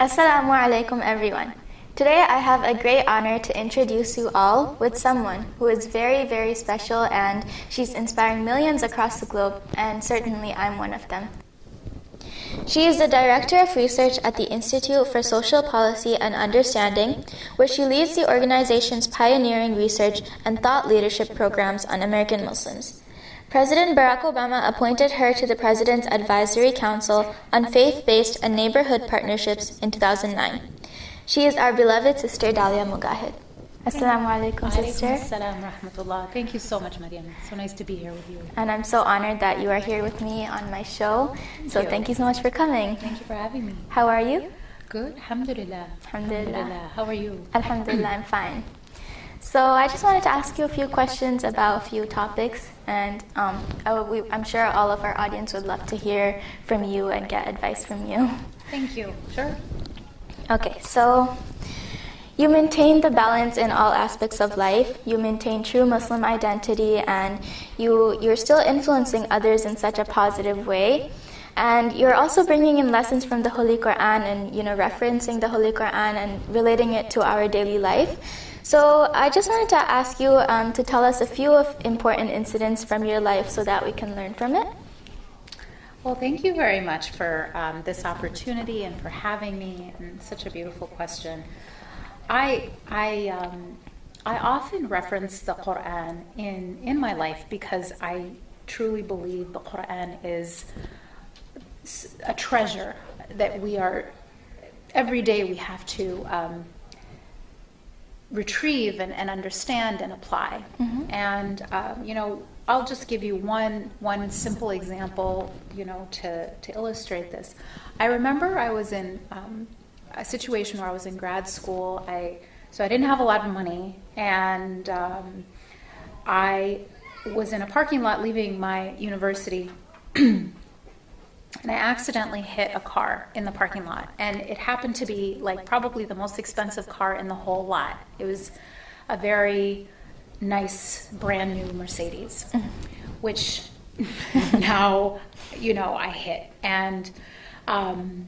Assalamu alaikum, everyone. Today I have a great honor to introduce you all with someone who is very, very special and she's inspiring millions across the globe, and certainly I'm one of them. She is the Director of Research at the Institute for Social Policy and Understanding, where she leads the organization's pioneering research and thought leadership programs on American Muslims. President Barack Obama appointed her to the President's Advisory Council on Faith Based and Neighborhood Partnerships in 2009. She is our beloved sister Dalia Mogahed. Assalamu alaikum, sister. Assalam rahmatullah. Thank you so much, Maryam. So nice to be here with you. And I'm so honored that you are here with me on my show. Thank so you. thank you so much for coming. Thank you for having me. How are you? Good. Alhamdulillah. Alhamdulillah. How are you? Alhamdulillah, I'm fine. So I just wanted to ask you a few questions about a few topics, and um, I I'm sure all of our audience would love to hear from you and get advice from you. Thank you. Sure. Okay, so you maintain the balance in all aspects of life. You maintain true Muslim identity, and you you're still influencing others in such a positive way. And you're also bringing in lessons from the Holy Quran and you know referencing the Holy Quran and relating it to our daily life. So I just wanted to ask you um, to tell us a few of important incidents from your life so that we can learn from it. Well, thank you very much for um, this opportunity and for having me. And such a beautiful question. I I um, I often reference the Quran in in my life because I truly believe the Quran is a treasure that we are every day we have to um, retrieve and, and understand and apply. And um, you know, I'll just give you one one simple example, you know, to to illustrate this. I remember I was in um, a situation where I was in grad school. I so I didn't have a lot of money, and um, I was in a parking lot leaving my university. and I accidentally hit a car in the parking lot. And it happened to be like probably the most expensive car in the whole lot. It was a very nice, brand new Mercedes, which now, you know, I hit. And, um,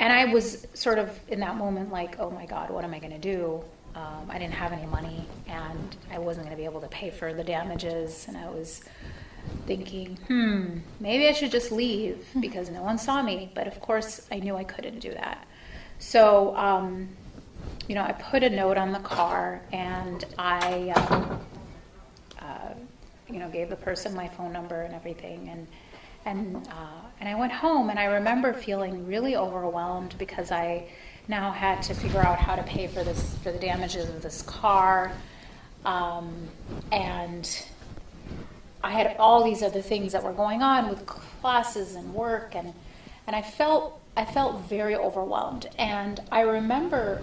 and I was sort of in that moment like, oh my God, what am I going to do? Um, I didn't have any money and I wasn't going to be able to pay for the damages. And I was thinking, hmm, maybe I should just leave because no one saw me. But of course, I knew I couldn't do that. So, um, you know, I put a note on the car and I, um, uh, you know, gave the person my phone number and everything. And, and, uh, and I went home and I remember feeling really overwhelmed because I now had to figure out how to pay for this, for the damages of this car. Um, and I had all these other things that were going on with classes and work and and I felt I felt very overwhelmed. And I remember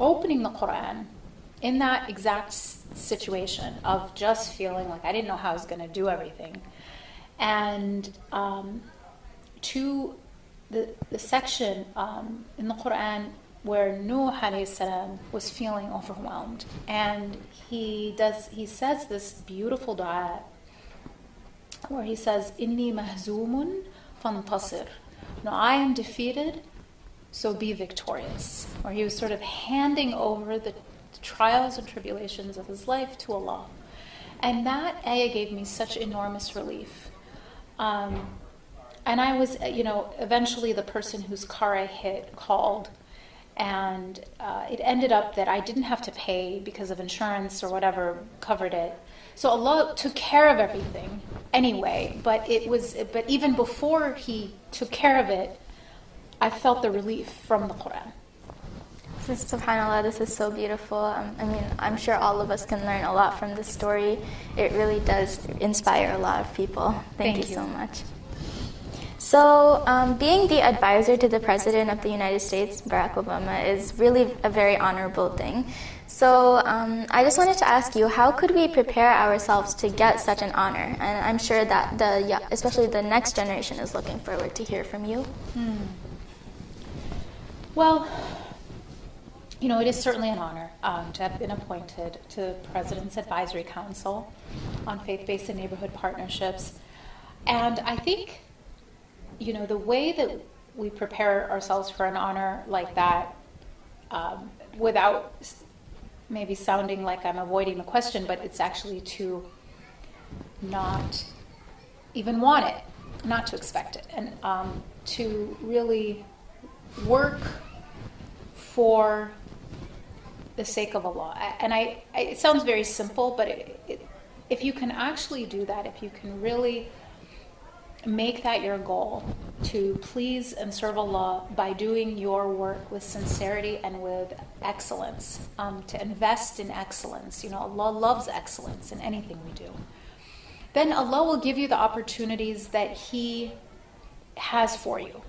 opening the Quran in that exact situation of just feeling like I didn't know how I was going to do everything. And um, to the, the section um, in the Quran where Nuh salam was feeling overwhelmed and he does he says this beautiful dua where he says, Inni mahzumun fantasir. No, I am defeated, so be victorious. Where he was sort of handing over the trials and tribulations of his life to Allah. And that ayah gave me such enormous relief. Um, and I was, uh, you know, eventually the person whose car I hit called, and uh, it ended up that I didn't have to pay because of insurance or whatever covered it. So Allah took care of everything anyway. But it was, but even before He took care of it, I felt the relief from the Quran. This- SubhanAllah, this is so beautiful. Um, I mean, I'm sure all of us can learn a lot from this story. It really does inspire a lot of people. Thank, Thank you, you. so much. So, um, being the advisor to the President of the United States, Barack Obama, is really a very honorable thing. So, um, I just wanted to ask you, how could we prepare ourselves to get such an honor? And I'm sure that the, yeah, especially the next generation, is looking forward to hear from you. Well, you know, it is certainly an honor um, to have been appointed to the President's Advisory Council on Faith Based and Neighborhood Partnerships. And I think, you know, the way that we prepare ourselves for an honor like that um, without maybe sounding like I'm avoiding the question, but it's actually to not even want it, not to expect it, and um, to really work for the sake of Allah. And I, I it sounds very simple, but it, it, if you can actually do that, if you can really make that your goal to please and serve Allah by doing your work with sincerity and with excellence, um, to invest in excellence. You know, Allah loves excellence in anything we do. Then Allah will give you the opportunities that He has for you.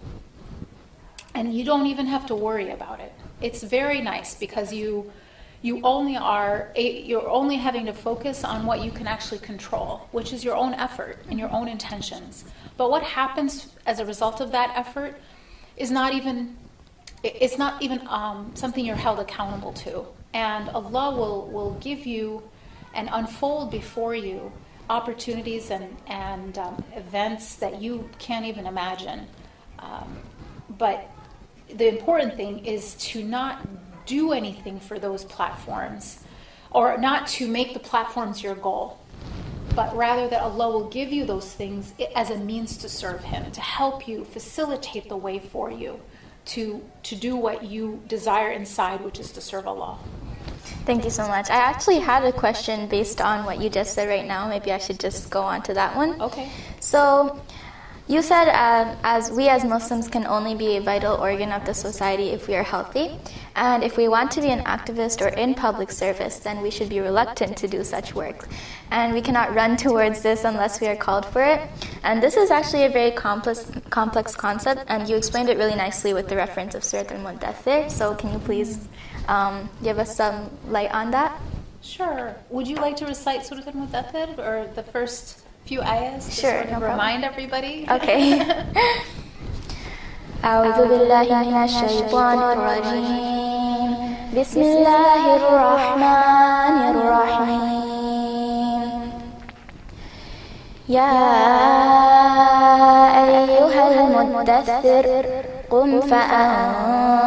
And you don't even have to worry about it. It's very nice because you you only are you're only having to focus on what you can actually control which is your own effort and your own intentions. But what happens as a result of that effort is not even it's not even um, something you're held accountable to. And allah will will give you and unfold before you opportunities and and um, events that you can't even imagine. Um, but the important thing is to not do anything for those platforms or not to make the platforms your goal, but rather that Allah will give you those things as a means to serve Him, to help you facilitate the way for you to, to do what you desire inside, which is to serve Allah. Thank you so much. I actually had a question based on what you just said right now. Maybe I should just go on to that one. Okay. So, you said um, as we as Muslims can only be a vital organ of the society if we are healthy, and if we want to be an activist or in public service, then we should be reluctant to do such work, and we cannot run towards this unless we are called for it. And this is actually a very complex complex concept, and you explained it really nicely with the reference of Surat al-Muddathir. So can you please um, give us some light on that? Sure. Would you like to recite Surat al-Muddathir or the first? Few ayahs sure, sort of no remind everybody? Okay. أعوذ بالله من الشيطان الرجيم بسم الله الرحمن الرحيم يا أيها المدثر قم فأنذر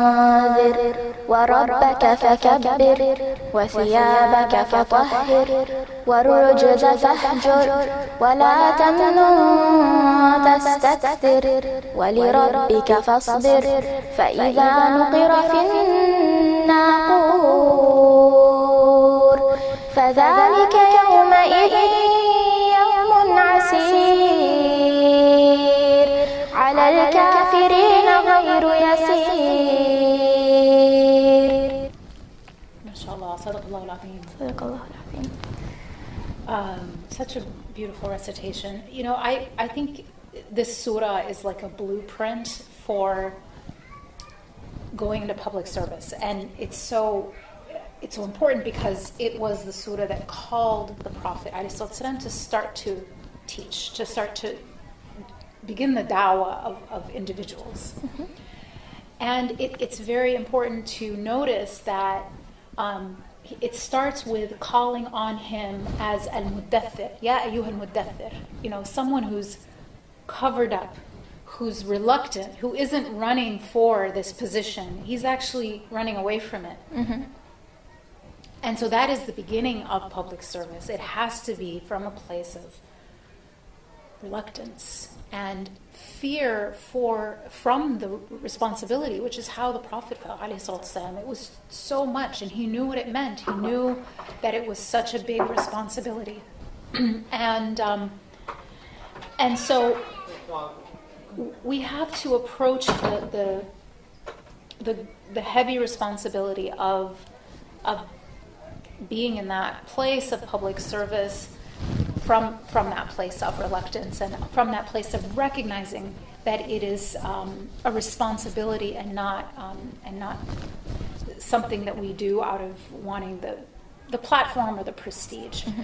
وربك فكبر وثيابك فطهر والرجز فاهجر ولا تمنن تستكثر ولربك فاصبر فإذا نقر في الناقور فذلك يومئذ um, such a beautiful recitation. You know, I, I think this surah is like a blueprint for going into public service. And it's so it's so important because it was the surah that called the Prophet ﷺ to start to teach, to start to begin the dawah of, of individuals. Mm-hmm. And it, it's very important to notice that um, it starts with calling on him as al muddathir, ya ayyuha al muddathir, you know, someone who's covered up, who's reluctant, who isn't running for this position. He's actually running away from it. Mm-hmm. And so that is the beginning of public service. It has to be from a place of reluctance and fear for from the responsibility, which is how the Prophet felt. It was so much, and he knew what it meant. He knew that it was such a big responsibility, and um, and so we have to approach the, the the the heavy responsibility of of being in that place of public service from, from that place of reluctance and from that place of recognizing that it is um, a responsibility and not, um, and not something that we do out of wanting the, the platform or the prestige. Mm-hmm.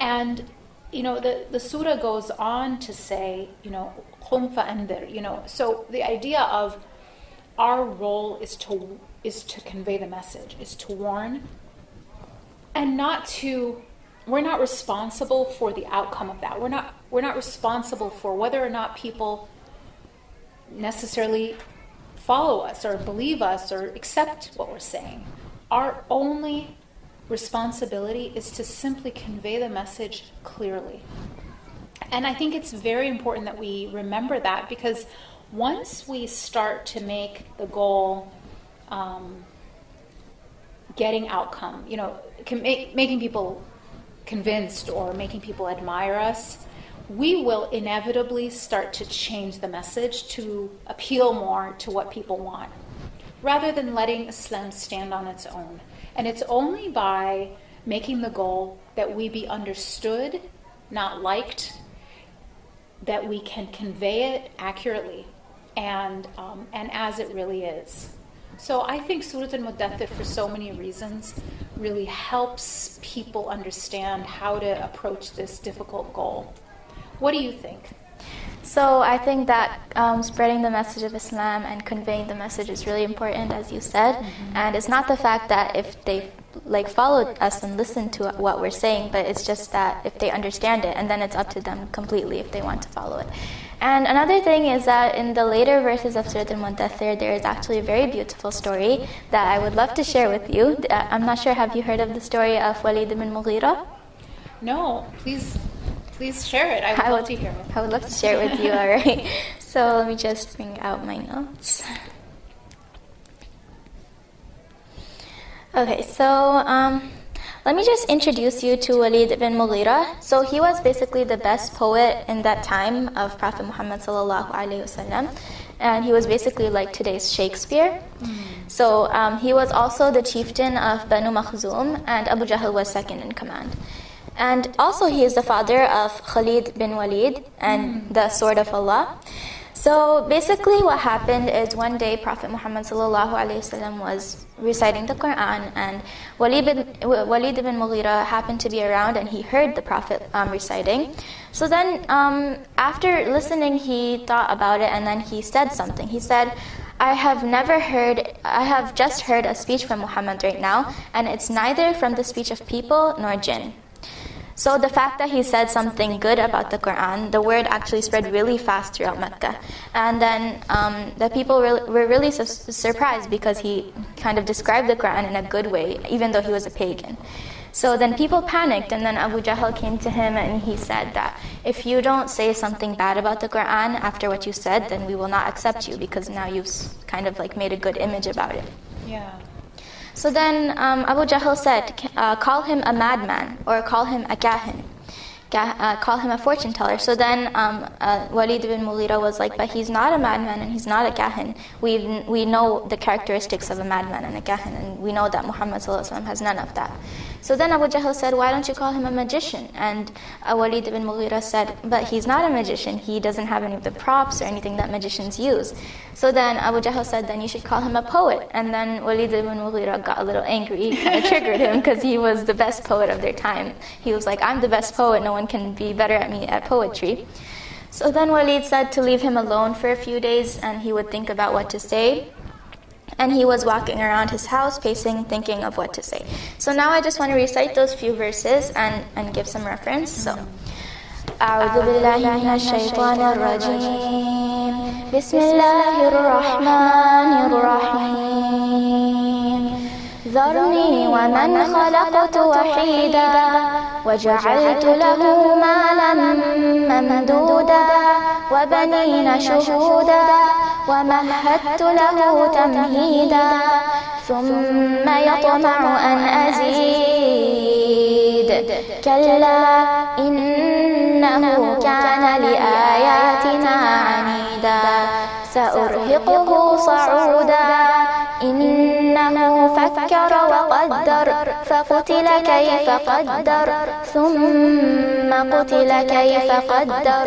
And you know, the, the surah goes on to say, you know, you know, so the idea of our role is to is to convey the message, is to warn, and not to we're not responsible for the outcome of that. We're not we're not responsible for whether or not people necessarily follow us or believe us or accept what we're saying. Our only responsibility is to simply convey the message clearly. And I think it's very important that we remember that because once we start to make the goal um, getting outcome, you know, make, making people convinced or making people admire us, we will inevitably start to change the message to appeal more to what people want rather than letting Islam stand on its own. And it's only by making the goal that we be understood, not liked, that we can convey it accurately and, um, and as it really is. So I think Surah Al-Muddathir, for so many reasons, really helps people understand how to approach this difficult goal. What do you think? So I think that um, spreading the message of Islam and conveying the message is really important, as you said. Mm-hmm. And it's not the fact that if they like followed us and listened to what we're saying, but it's just that if they understand it, and then it's up to them completely if they want to follow it. And another thing is that in the later verses of Surah Al-Muddathir, there is actually a very beautiful story that I would love to share with you. Uh, I'm not sure, have you heard of the story of Walid ibn Mughira? No, please, please share it. I would I love to hear it. I would love to share it with you, all right? So let me just bring out my notes. Okay, so um, let me just introduce you to Walid ibn Mughira. So he was basically the best poet in that time of Prophet Muhammad sallallahu alaihi wasallam, and he was basically like today's Shakespeare. Mm. So um, he was also the chieftain of Banu Makhzum, and Abu Jahl was second in command. And also he is the father of Khalid bin Walid and mm. the sword of Allah. So basically, what happened is one day Prophet Muhammad was reciting the Quran, and Walid bin, Walid ibn Mughira happened to be around, and he heard the Prophet um, reciting. So then, um, after listening, he thought about it, and then he said something. He said, I have never heard, I have just heard a speech from Muhammad right now, and it's neither from the speech of people nor jinn. So the fact that he said something good about the Quran, the word actually spread really fast throughout Mecca. And then um, the people were, were really su- surprised because he kind of described the Quran in a good way, even though he was a pagan. So then people panicked, and then Abu Jahl came to him and he said that if you don't say something bad about the Quran after what you said, then we will not accept you because now you've kind of like made a good image about it. Yeah. So then um, Abu Jahl said, uh, Call him a madman or call him a kahin. Uh, call him a fortune teller. So then um, uh, Walid ibn Mughira was like, but he's not a madman and he's not a kahin. We we know the characteristics of a madman and a kahin, and we know that Muhammad has none of that. So then Abu Jahl said, Why don't you call him a magician? And uh, Walid ibn Mughira said, But he's not a magician. He doesn't have any of the props or anything that magicians use. So then Abu Jahl said, Then you should call him a poet. And then Walid ibn Mughira got a little angry, kind of triggered him because he was the best poet of their time. He was like, I'm the best poet. No one can be better at me at poetry. So then Walid said to leave him alone for a few days and he would think about what to say and he was walking around his house, pacing, thinking of what to say. So now I just want to recite those few verses and, and give some reference. So. أعوذ بالله من الشيطان الرجيم بسم الله الرحمن الرحيم ذرني ومن خلقت وحيدا وجعلت له مالا ممدودا وبنين شهودا ومهدت له تمهيدا ثم يطمع أن أزيد. كلا إنه كان لآياتنا عنيدا. سأرهقه صعودا. إنه فكر وقدر. فقتل كيف قدر. ثم قتل كيف قدر.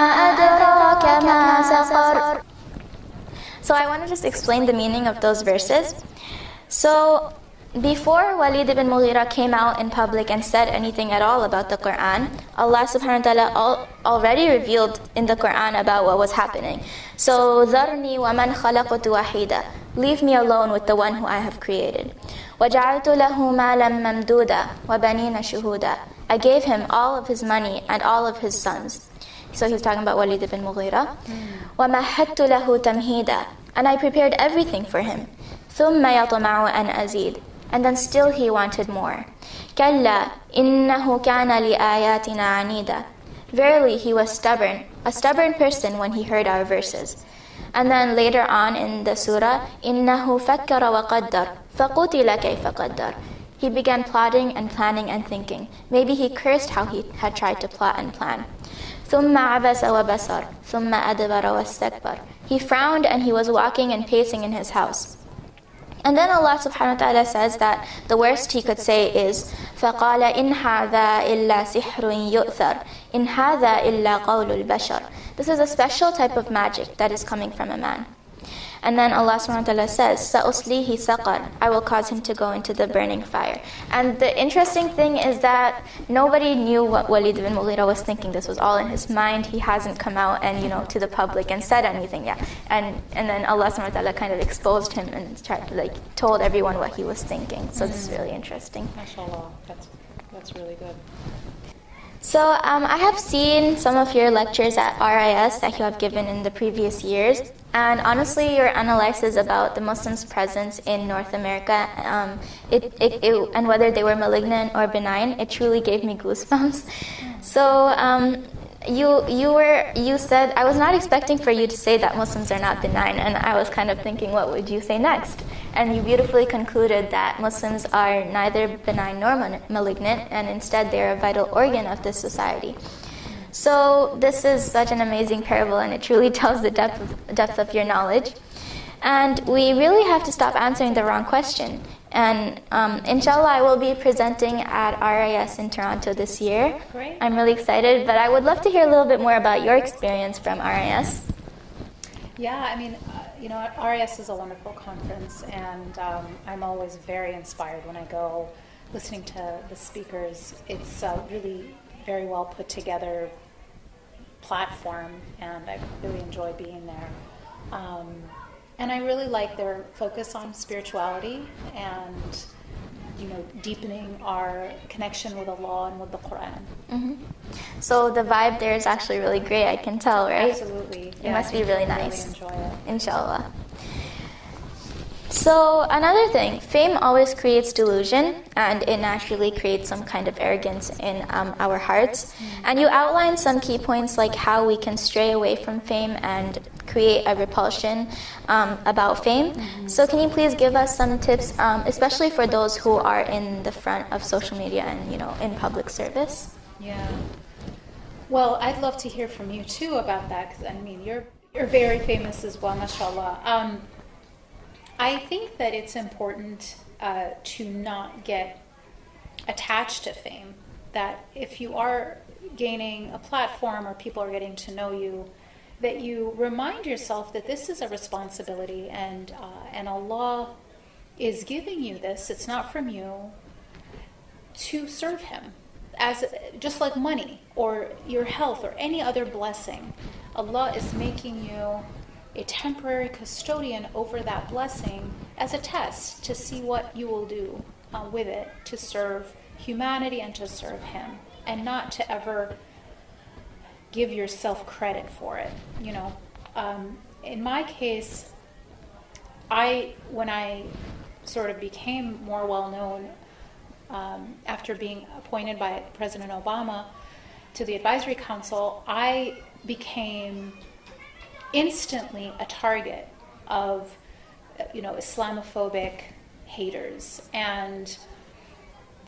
So I want to just explain the meaning of those verses. So before Walid ibn Mughira came out in public and said anything at all about the Quran, Allah subhanahu wa ta'ala al- already revealed in the Quran about what was happening. So, ذَرْنِي وَمَنْ خَلَقْتُ وَحِيدًا Leave me alone with the one who I have created. وَجَعَلْتُ لَهُ مَالًا مَمْدُودًا وَبَنِينَ شُهُودًا I gave him all of his money and all of his sons. So he's talking about Walid ibn Mughira. وَمَهَّدْتُ لَهُ تَمْهِيدًا And I prepared everything for him. ثُمَّ يَطْمَعُ أَنْ أَزِيدَ And then still he wanted more. كَلَّا إِنَّهُ كَانَ لِآيَاتِنَا عَنِيدًا Verily he was stubborn, a stubborn person when he heard our verses. And then later on in the surah, إِنَّهُ فَكَّرَ وَقَدَّرَ فَقُتِلَ كَيْفَ قَدَّرَ He began plotting and planning and thinking. Maybe he cursed how he had tried to plot and plan. ثم عبس وبصر ثم أدبر واستكبر He frowned and he was walking and pacing in his house. And then Allah subhanahu wa ta'ala says that the worst he could say is فقال إن هذا إلا سحر يؤثر إن هذا إلا قول البشر This is a special type of magic that is coming from a man. And then Allah subhanahu says, Sa'uslihi saqar, I will cause him to go into the burning fire. And the interesting thing is that nobody knew what Walid ibn Mughira was thinking. This was all in his mind. He hasn't come out and, you know, to the public and said anything yet. And and then Allah subhanahu kind of exposed him and tried like told everyone what he was thinking. So this is really interesting. MashaAllah. That's, that's really good. So um, I have seen some of your lectures at RIS that you have given in the previous years, and honestly, your analysis about the Muslims' presence in North America, um, it, it, it, and whether they were malignant or benign, it truly gave me goosebumps. So um, you you were you said I was not expecting for you to say that Muslims are not benign, and I was kind of thinking, what would you say next? And you beautifully concluded that Muslims are neither benign nor malignant, and instead they are a vital organ of this society. So this is such an amazing parable, and it truly tells the depth of, depth of your knowledge. And we really have to stop answering the wrong question. And um, inshallah, I will be presenting at RIS in Toronto this year. Great. I'm really excited, but I would love to hear a little bit more about your experience from RIS. Yeah, I mean, uh, you know, RIS is a wonderful conference, and um, I'm always very inspired when I go listening to the speakers. It's a really very well put together platform, and I really enjoy being there. Um, and I really like their focus on spirituality and, you know, deepening our connection with Allah and with the Quran. hmm So the vibe there is actually really great. I can tell, right? Absolutely. It must be really nice. Really enjoy it. Inshallah. So, another thing, fame always creates delusion and it naturally creates some kind of arrogance in um, our hearts. And you outline some key points like how we can stray away from fame and create a repulsion um, about fame. So, can you please give us some tips, um, especially for those who are in the front of social media and you know in public service? Yeah. Well, I'd love to hear from you too about that because I mean you're you're very famous as well, mashallah. Um, I think that it's important uh, to not get attached to fame. That if you are gaining a platform or people are getting to know you, that you remind yourself that this is a responsibility and uh, and Allah is giving you this. It's not from you to serve him as just like money or your health or any other blessing allah is making you a temporary custodian over that blessing as a test to see what you will do uh, with it to serve humanity and to serve him and not to ever give yourself credit for it you know? Um, in my case i when i sort of became more well known um, after being appointed by President Obama to the advisory council, I became instantly a target of, you know, Islamophobic haters, and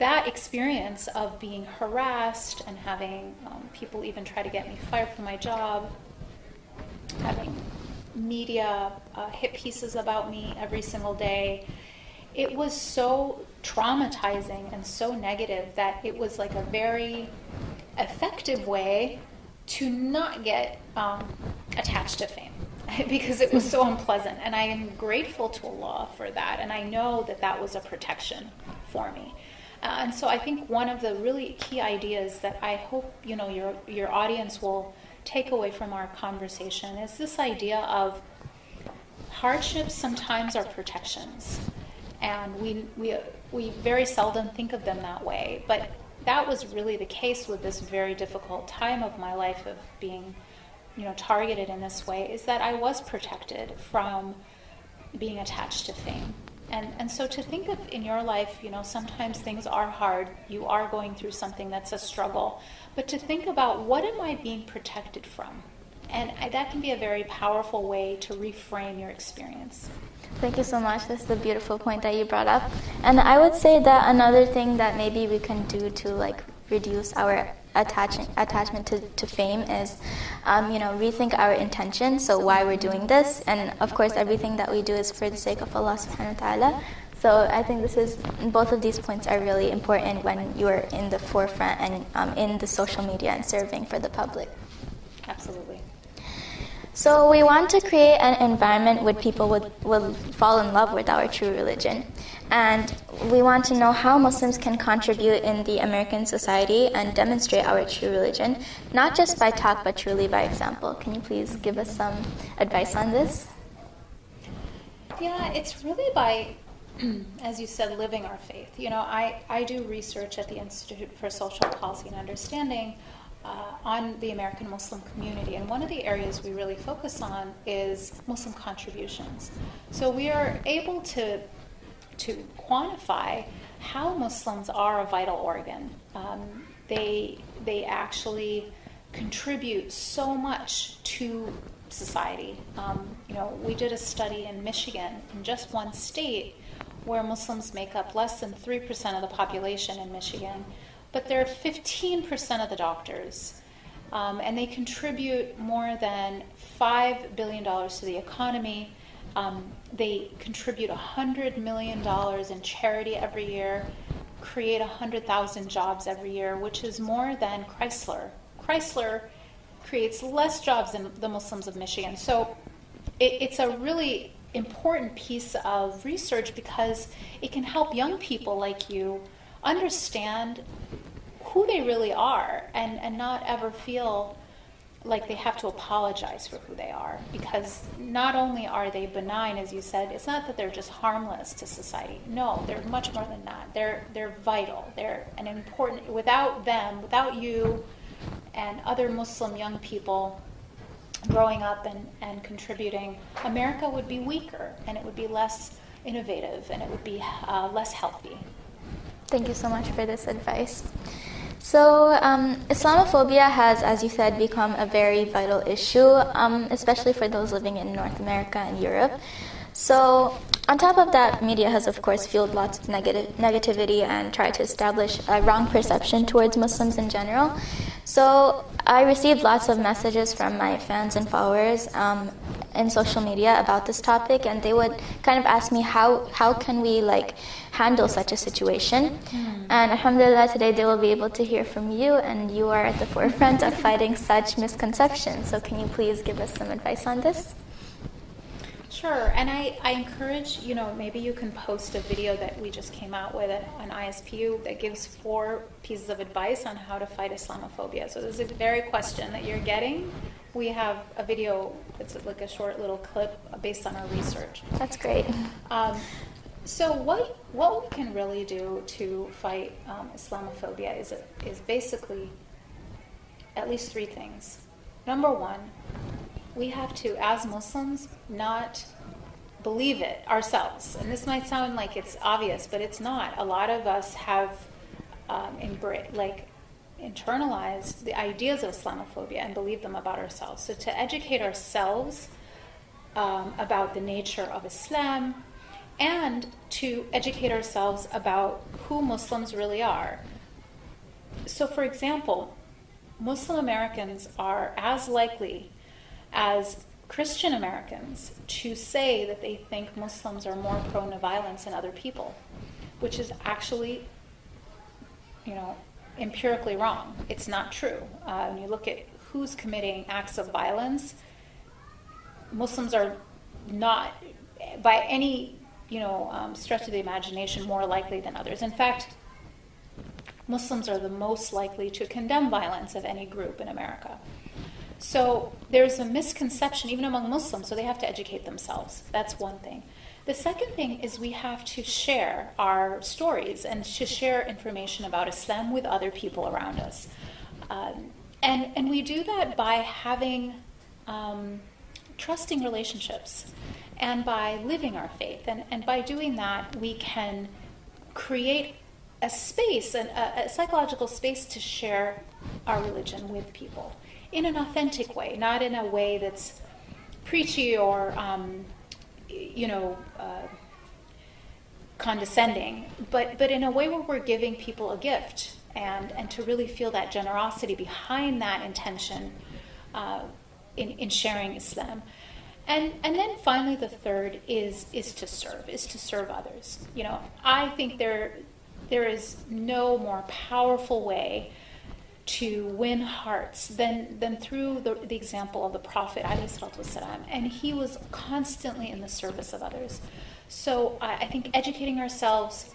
that experience of being harassed and having um, people even try to get me fired from my job, having media uh, hit pieces about me every single day it was so traumatizing and so negative that it was like a very effective way to not get um, attached to fame. because it was so unpleasant. And I am grateful to Allah for that. And I know that that was a protection for me. Uh, and so I think one of the really key ideas that I hope you know your your audience will take away from our conversation is this idea of hardships sometimes are protections, and we we we very seldom think of them that way. But that was really the case with this very difficult time of my life of being you know targeted in this way is that I was protected from being attached to fame and, and so to think of in your life, you know, sometimes things are hard. You are going through something that's a struggle. But to think about what am I being protected from? And I, that can be a very powerful way to reframe your experience. Thank you so much. That's the beautiful point that you brought up. And I would say that another thing that maybe we can do to like reduce our attaching, attachment to, to fame is, um, you know, rethink our intention, so why we're doing this. And of course, everything that we do is for the sake of Allah subhanahu wa ta'ala. So I think this is, both of these points are really important when you're in the forefront and um, in the social media and serving for the public. Absolutely. So we want to create an environment where people would, will fall in love with our true religion. And we want to know how Muslims can contribute in the American society and demonstrate our true religion, not just by talk, but truly by example. Can you please give us some advice on this? Yeah, it's really by, as you said, living our faith. You know, I, I do research at the Institute for Social Policy and Understanding uh, on the American Muslim community. And one of the areas we really focus on is Muslim contributions. So we are able to to quantify how Muslims are a vital organ. Um, they, they actually contribute so much to society. Um, you know, we did a study in Michigan, in just one state, where Muslims make up less than 3% of the population in Michigan, but they're 15% of the doctors. Um, and they contribute more than $5 billion to the economy. Um, they contribute $100 million in charity every year, create 100,000 jobs every year, which is more than Chrysler. Chrysler creates less jobs than the Muslims of Michigan. So it, it's a really important piece of research because it can help young people like you understand who they really are and, and not ever feel like they have to apologize for who they are. Because not only are they benign as you said it's not that they're just harmless to society. No they're much more than that. They're they're vital. They're an important without them without you and other muslim young people growing up and, and contributing america would be weaker and it would be less innovative and it would be uh, less healthy. Thank you so much for this advice so, um, Islamophobia has, as you said, become a very vital issue, um, especially for those living in North America and Europe. So, on top of that, media has, of course, fueled lots of negative, negativity and tried to establish a wrong perception towards Muslims in general. So, I received lots of messages from my fans and followers um, in social media about this topic, and they would kind of ask me how how can we like handle such a situation. Mm. And alhamdulillah, today they will be able to hear from you, and you are at the forefront of fighting such misconceptions. So, can you please give us some advice on this? Sure, and I, I encourage, you know, maybe you can post a video that we just came out with an ISPU that gives four pieces of advice on how to fight Islamophobia. So this is a very question that you're getting. We have a video that's like a short little clip based on our research. That's great. Um, so what what we can really do to fight um, Islamophobia is is basically at least three things. Number one, we have to, as Muslims, not believe it ourselves. And this might sound like it's obvious, but it's not. A lot of us have um, like internalized the ideas of Islamophobia and believe them about ourselves. So to educate ourselves um, about the nature of Islam and to educate ourselves about who Muslims really are. So, for example, Muslim Americans are as likely as Christian Americans to say that they think Muslims are more prone to violence than other people, which is actually, you know, empirically wrong. It's not true. Uh, when you look at who's committing acts of violence, Muslims are not, by any you know um, stretch of the imagination, more likely than others. In fact, Muslims are the most likely to condemn violence of any group in America. So there's a misconception even among Muslims, so they have to educate themselves. That's one thing. The second thing is we have to share our stories and to share information about Islam with other people around us. Um, and, and we do that by having um, trusting relationships and by living our faith. And, and by doing that, we can create a space, an, a, a psychological space to share our religion with people in an authentic way, not in a way that's preachy or um, you know, uh, condescending, but, but in a way where we're giving people a gift and, and to really feel that generosity behind that intention uh, in, in sharing Islam. And, and then finally, the third is, is to serve, is to serve others. You know, I think there, there is no more powerful way to win hearts than, than through the, the example of the Prophet. And he was constantly in the service of others. So I, I think educating ourselves,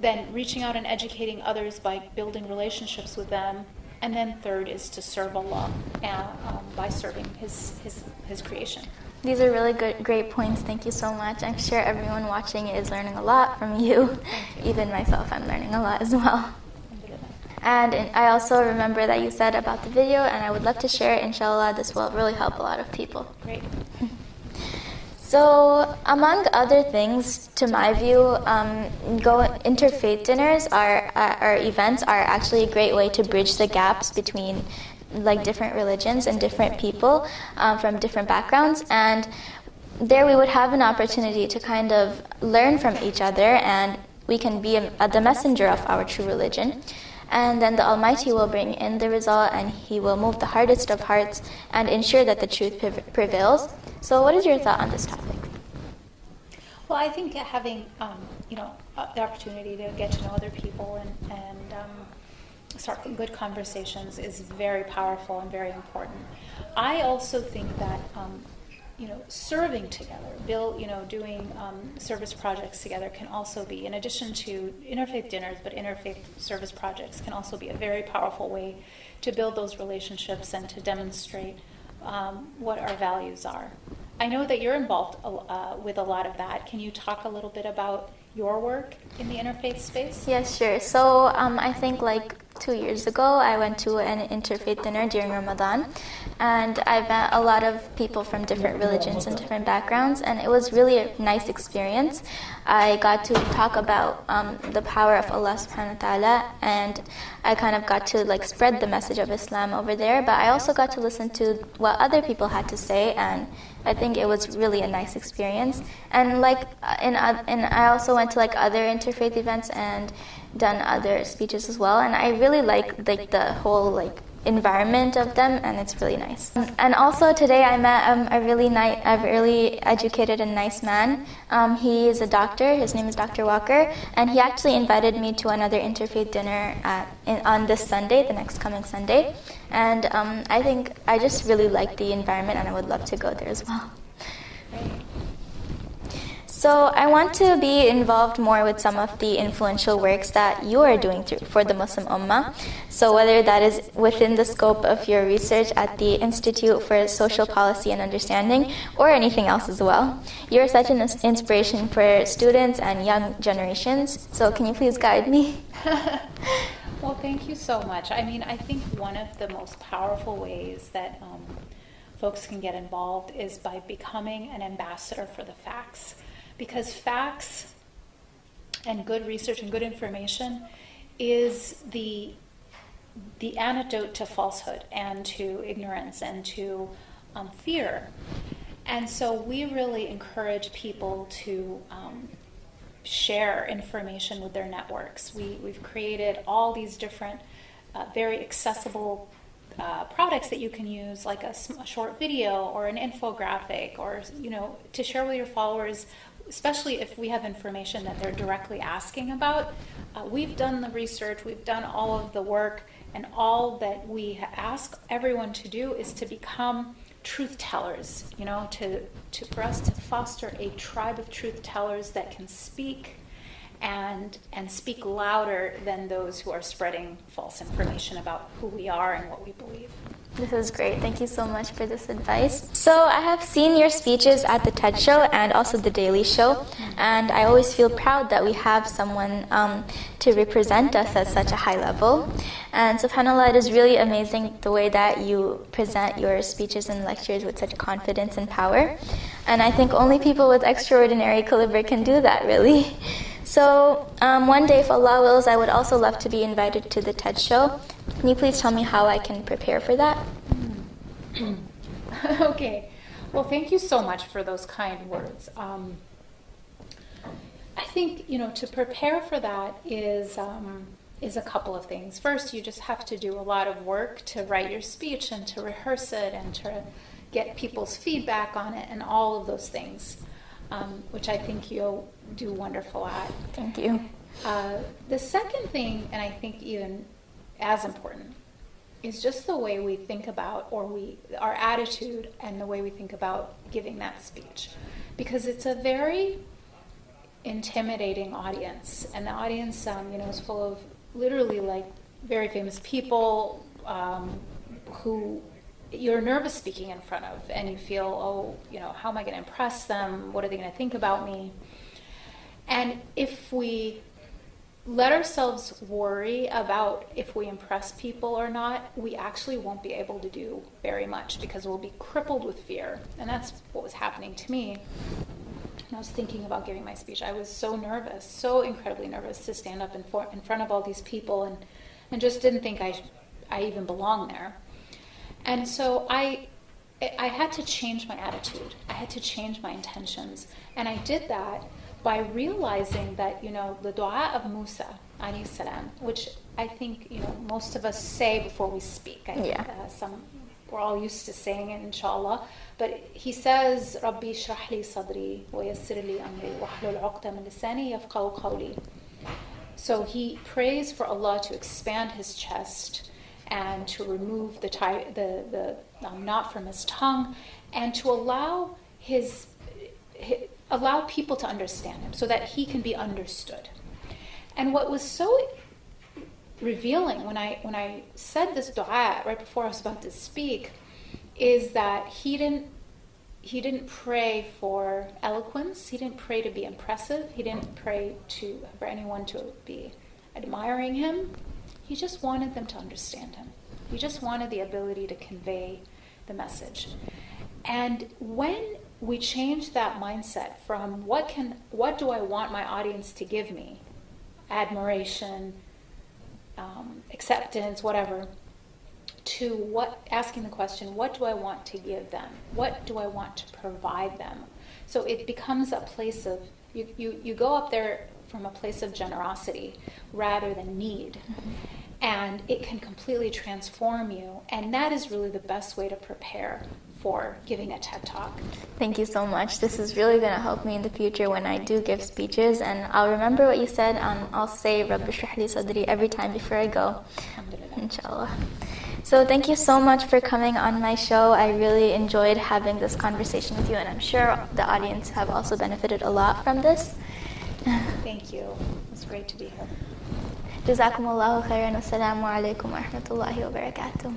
then reaching out and educating others by building relationships with them, and then third is to serve Allah and, um, by serving his, his, his creation. These are really good, great points. Thank you so much. I'm sure everyone watching is learning a lot from you. you. Even myself, I'm learning a lot as well. And I also remember that you said about the video, and I would love to share it. Inshallah, this will really help a lot of people. Great. So, among other things, to my view, um, go interfaith dinners are, are, events are actually a great way to bridge the gaps between like different religions and different people um, from different backgrounds and there we would have an opportunity to kind of learn from each other and we can be a, a, the messenger of our true religion and then the Almighty will bring in the result and He will move the hardest of hearts and ensure that the truth prevails. So, what is your thought on this topic? Well, I think having um, you know uh, the opportunity to get to know other people and, and um, start good conversations is very powerful and very important. I also think that um, you know, serving together, build, you know, doing um, service projects together can also be, in addition to interfaith dinners, but interfaith service projects can also be a very powerful way to build those relationships and to demonstrate um, what our values are. I know that you're involved uh, with a lot of that. Can you talk a little bit about your work in the interfaith space? Yes, sure. So um, I think like two years ago, I went to an interfaith dinner during Ramadan, and I met a lot of people from different religions and different backgrounds, and it was really a nice experience. I got to talk about um, the power of Allah subhanahu wa ta'ala, and I kind of got to like spread the message of Islam over there, but I also got to listen to what other people had to say, and I think it was really a nice experience. And like, in, and I also went to like other interfaith events and done other speeches as well, and I really like like the whole like environment of them, and it's really nice. And also today I met um, a really nice, a really educated and nice man. Um, he is a doctor. His name is Dr. Walker, and he actually invited me to another interfaith dinner at, in, on this Sunday, the next coming Sunday. And um, I think I just really like the environment, and I would love to go there as well. So I want to be involved more with some of the influential works that you are doing through, for the Muslim Ummah. So whether that is within the scope of your research at the Institute for Social Policy and Understanding or anything else as well. You're such an inspiration for students and young generations. So can you please guide me? well, thank you so much. I mean, I think one of the most powerful ways that um, folks can get involved is by becoming an ambassador for the facts because facts and good research and good information is the the antidote to falsehood and to ignorance and to um, fear. And so we really encourage people to um, share information with their networks. We, we've created all these different, uh, very accessible uh, products that you can use, like a, a, short video or an infographic, or you know, to share with your followers especially if we have information that they're directly asking about. Uh, we've done the research, we've done all of the work, and all that we ask everyone to do is to become truth tellers, you know, to, to, for us to foster a tribe of truth tellers that can speak and, and speak louder than those who are spreading false information about who we are and what we believe. This is great. Thank you so much for this advice. So, I have seen your speeches at the TED Show and also the Daily Show, and I always feel proud that we have someone um, to represent us at such a high level. And subhanAllah, it is really amazing the way that you present your speeches and lectures with such confidence and power. And I think only people with extraordinary caliber can do that, really. So, um, one day, if Allah wills, I would also love to be invited to the TED Show. Can you please tell me how I can prepare for that? okay. Well, thank you so much for those kind words. Um, I think you know to prepare for that is um, is a couple of things. First, you just have to do a lot of work to write your speech and to rehearse it and to get people's feedback on it and all of those things um, which I think you'll do wonderful at. Thank you. Uh, the second thing, and I think even as important, is just the way we think about, or we, our attitude, and the way we think about giving that speech, because it's a very intimidating audience, and the audience, um, you know, is full of literally like very famous people um, who you're nervous speaking in front of. And you feel oh you know how am i going to impress them? What are they going to think about me? And if we let ourselves worry about if we impress people or not we actually won't be able to do very much because we'll be crippled with fear and that's what was happening to me I was thinking about giving my speech. I was so nervous, so incredibly nervous to stand up in, for, in front of all these people, and, and just didn't think I, I even belonged there. And so I, I had to change my attitude. I had to change my intentions. And I did that by realizing that, you know, the dua of Musa, salam, which I think, you know, most of us say before we speak. I yeah. think uh, some, we're all used to saying it, inshallah. But he says, Rabbi shrah li sadri wa yassir li amri wa hlul uqta min lisani yafqahu qawli. So he prays for Allah to expand his chest and to remove the, tie, the, the um, knot from his tongue and to allow his, his, allow people to understand him so that he can be understood. And what was so revealing when I when I said this dua right before I was about to speak is that he didn't he didn't pray for eloquence. He didn't pray to be impressive. He didn't pray to for anyone to be admiring him. He just wanted them to understand him. He just wanted the ability to convey the message. And when we change that mindset from what can what do I want my audience to give me? Admiration, um, acceptance, whatever, to what asking the question, what do I want to give them? What do I want to provide them? So it becomes a place of you, you, you go up there from a place of generosity rather than need. Mm-hmm and it can completely transform you. And that is really the best way to prepare for giving a TED Talk. Thank you so much. This is really going to help me in the future when I do give speeches. And I'll remember what you said, and I'll say Rabbi Shrahli Sadri every time before I go. Inshallah. So thank you so much for coming on my show. I really enjoyed having this conversation with you, and I'm sure the audience have also benefited a lot from this. Thank you. It's great to be here. جزاكم الله خيرا والسلام عليكم ورحمة الله وبركاته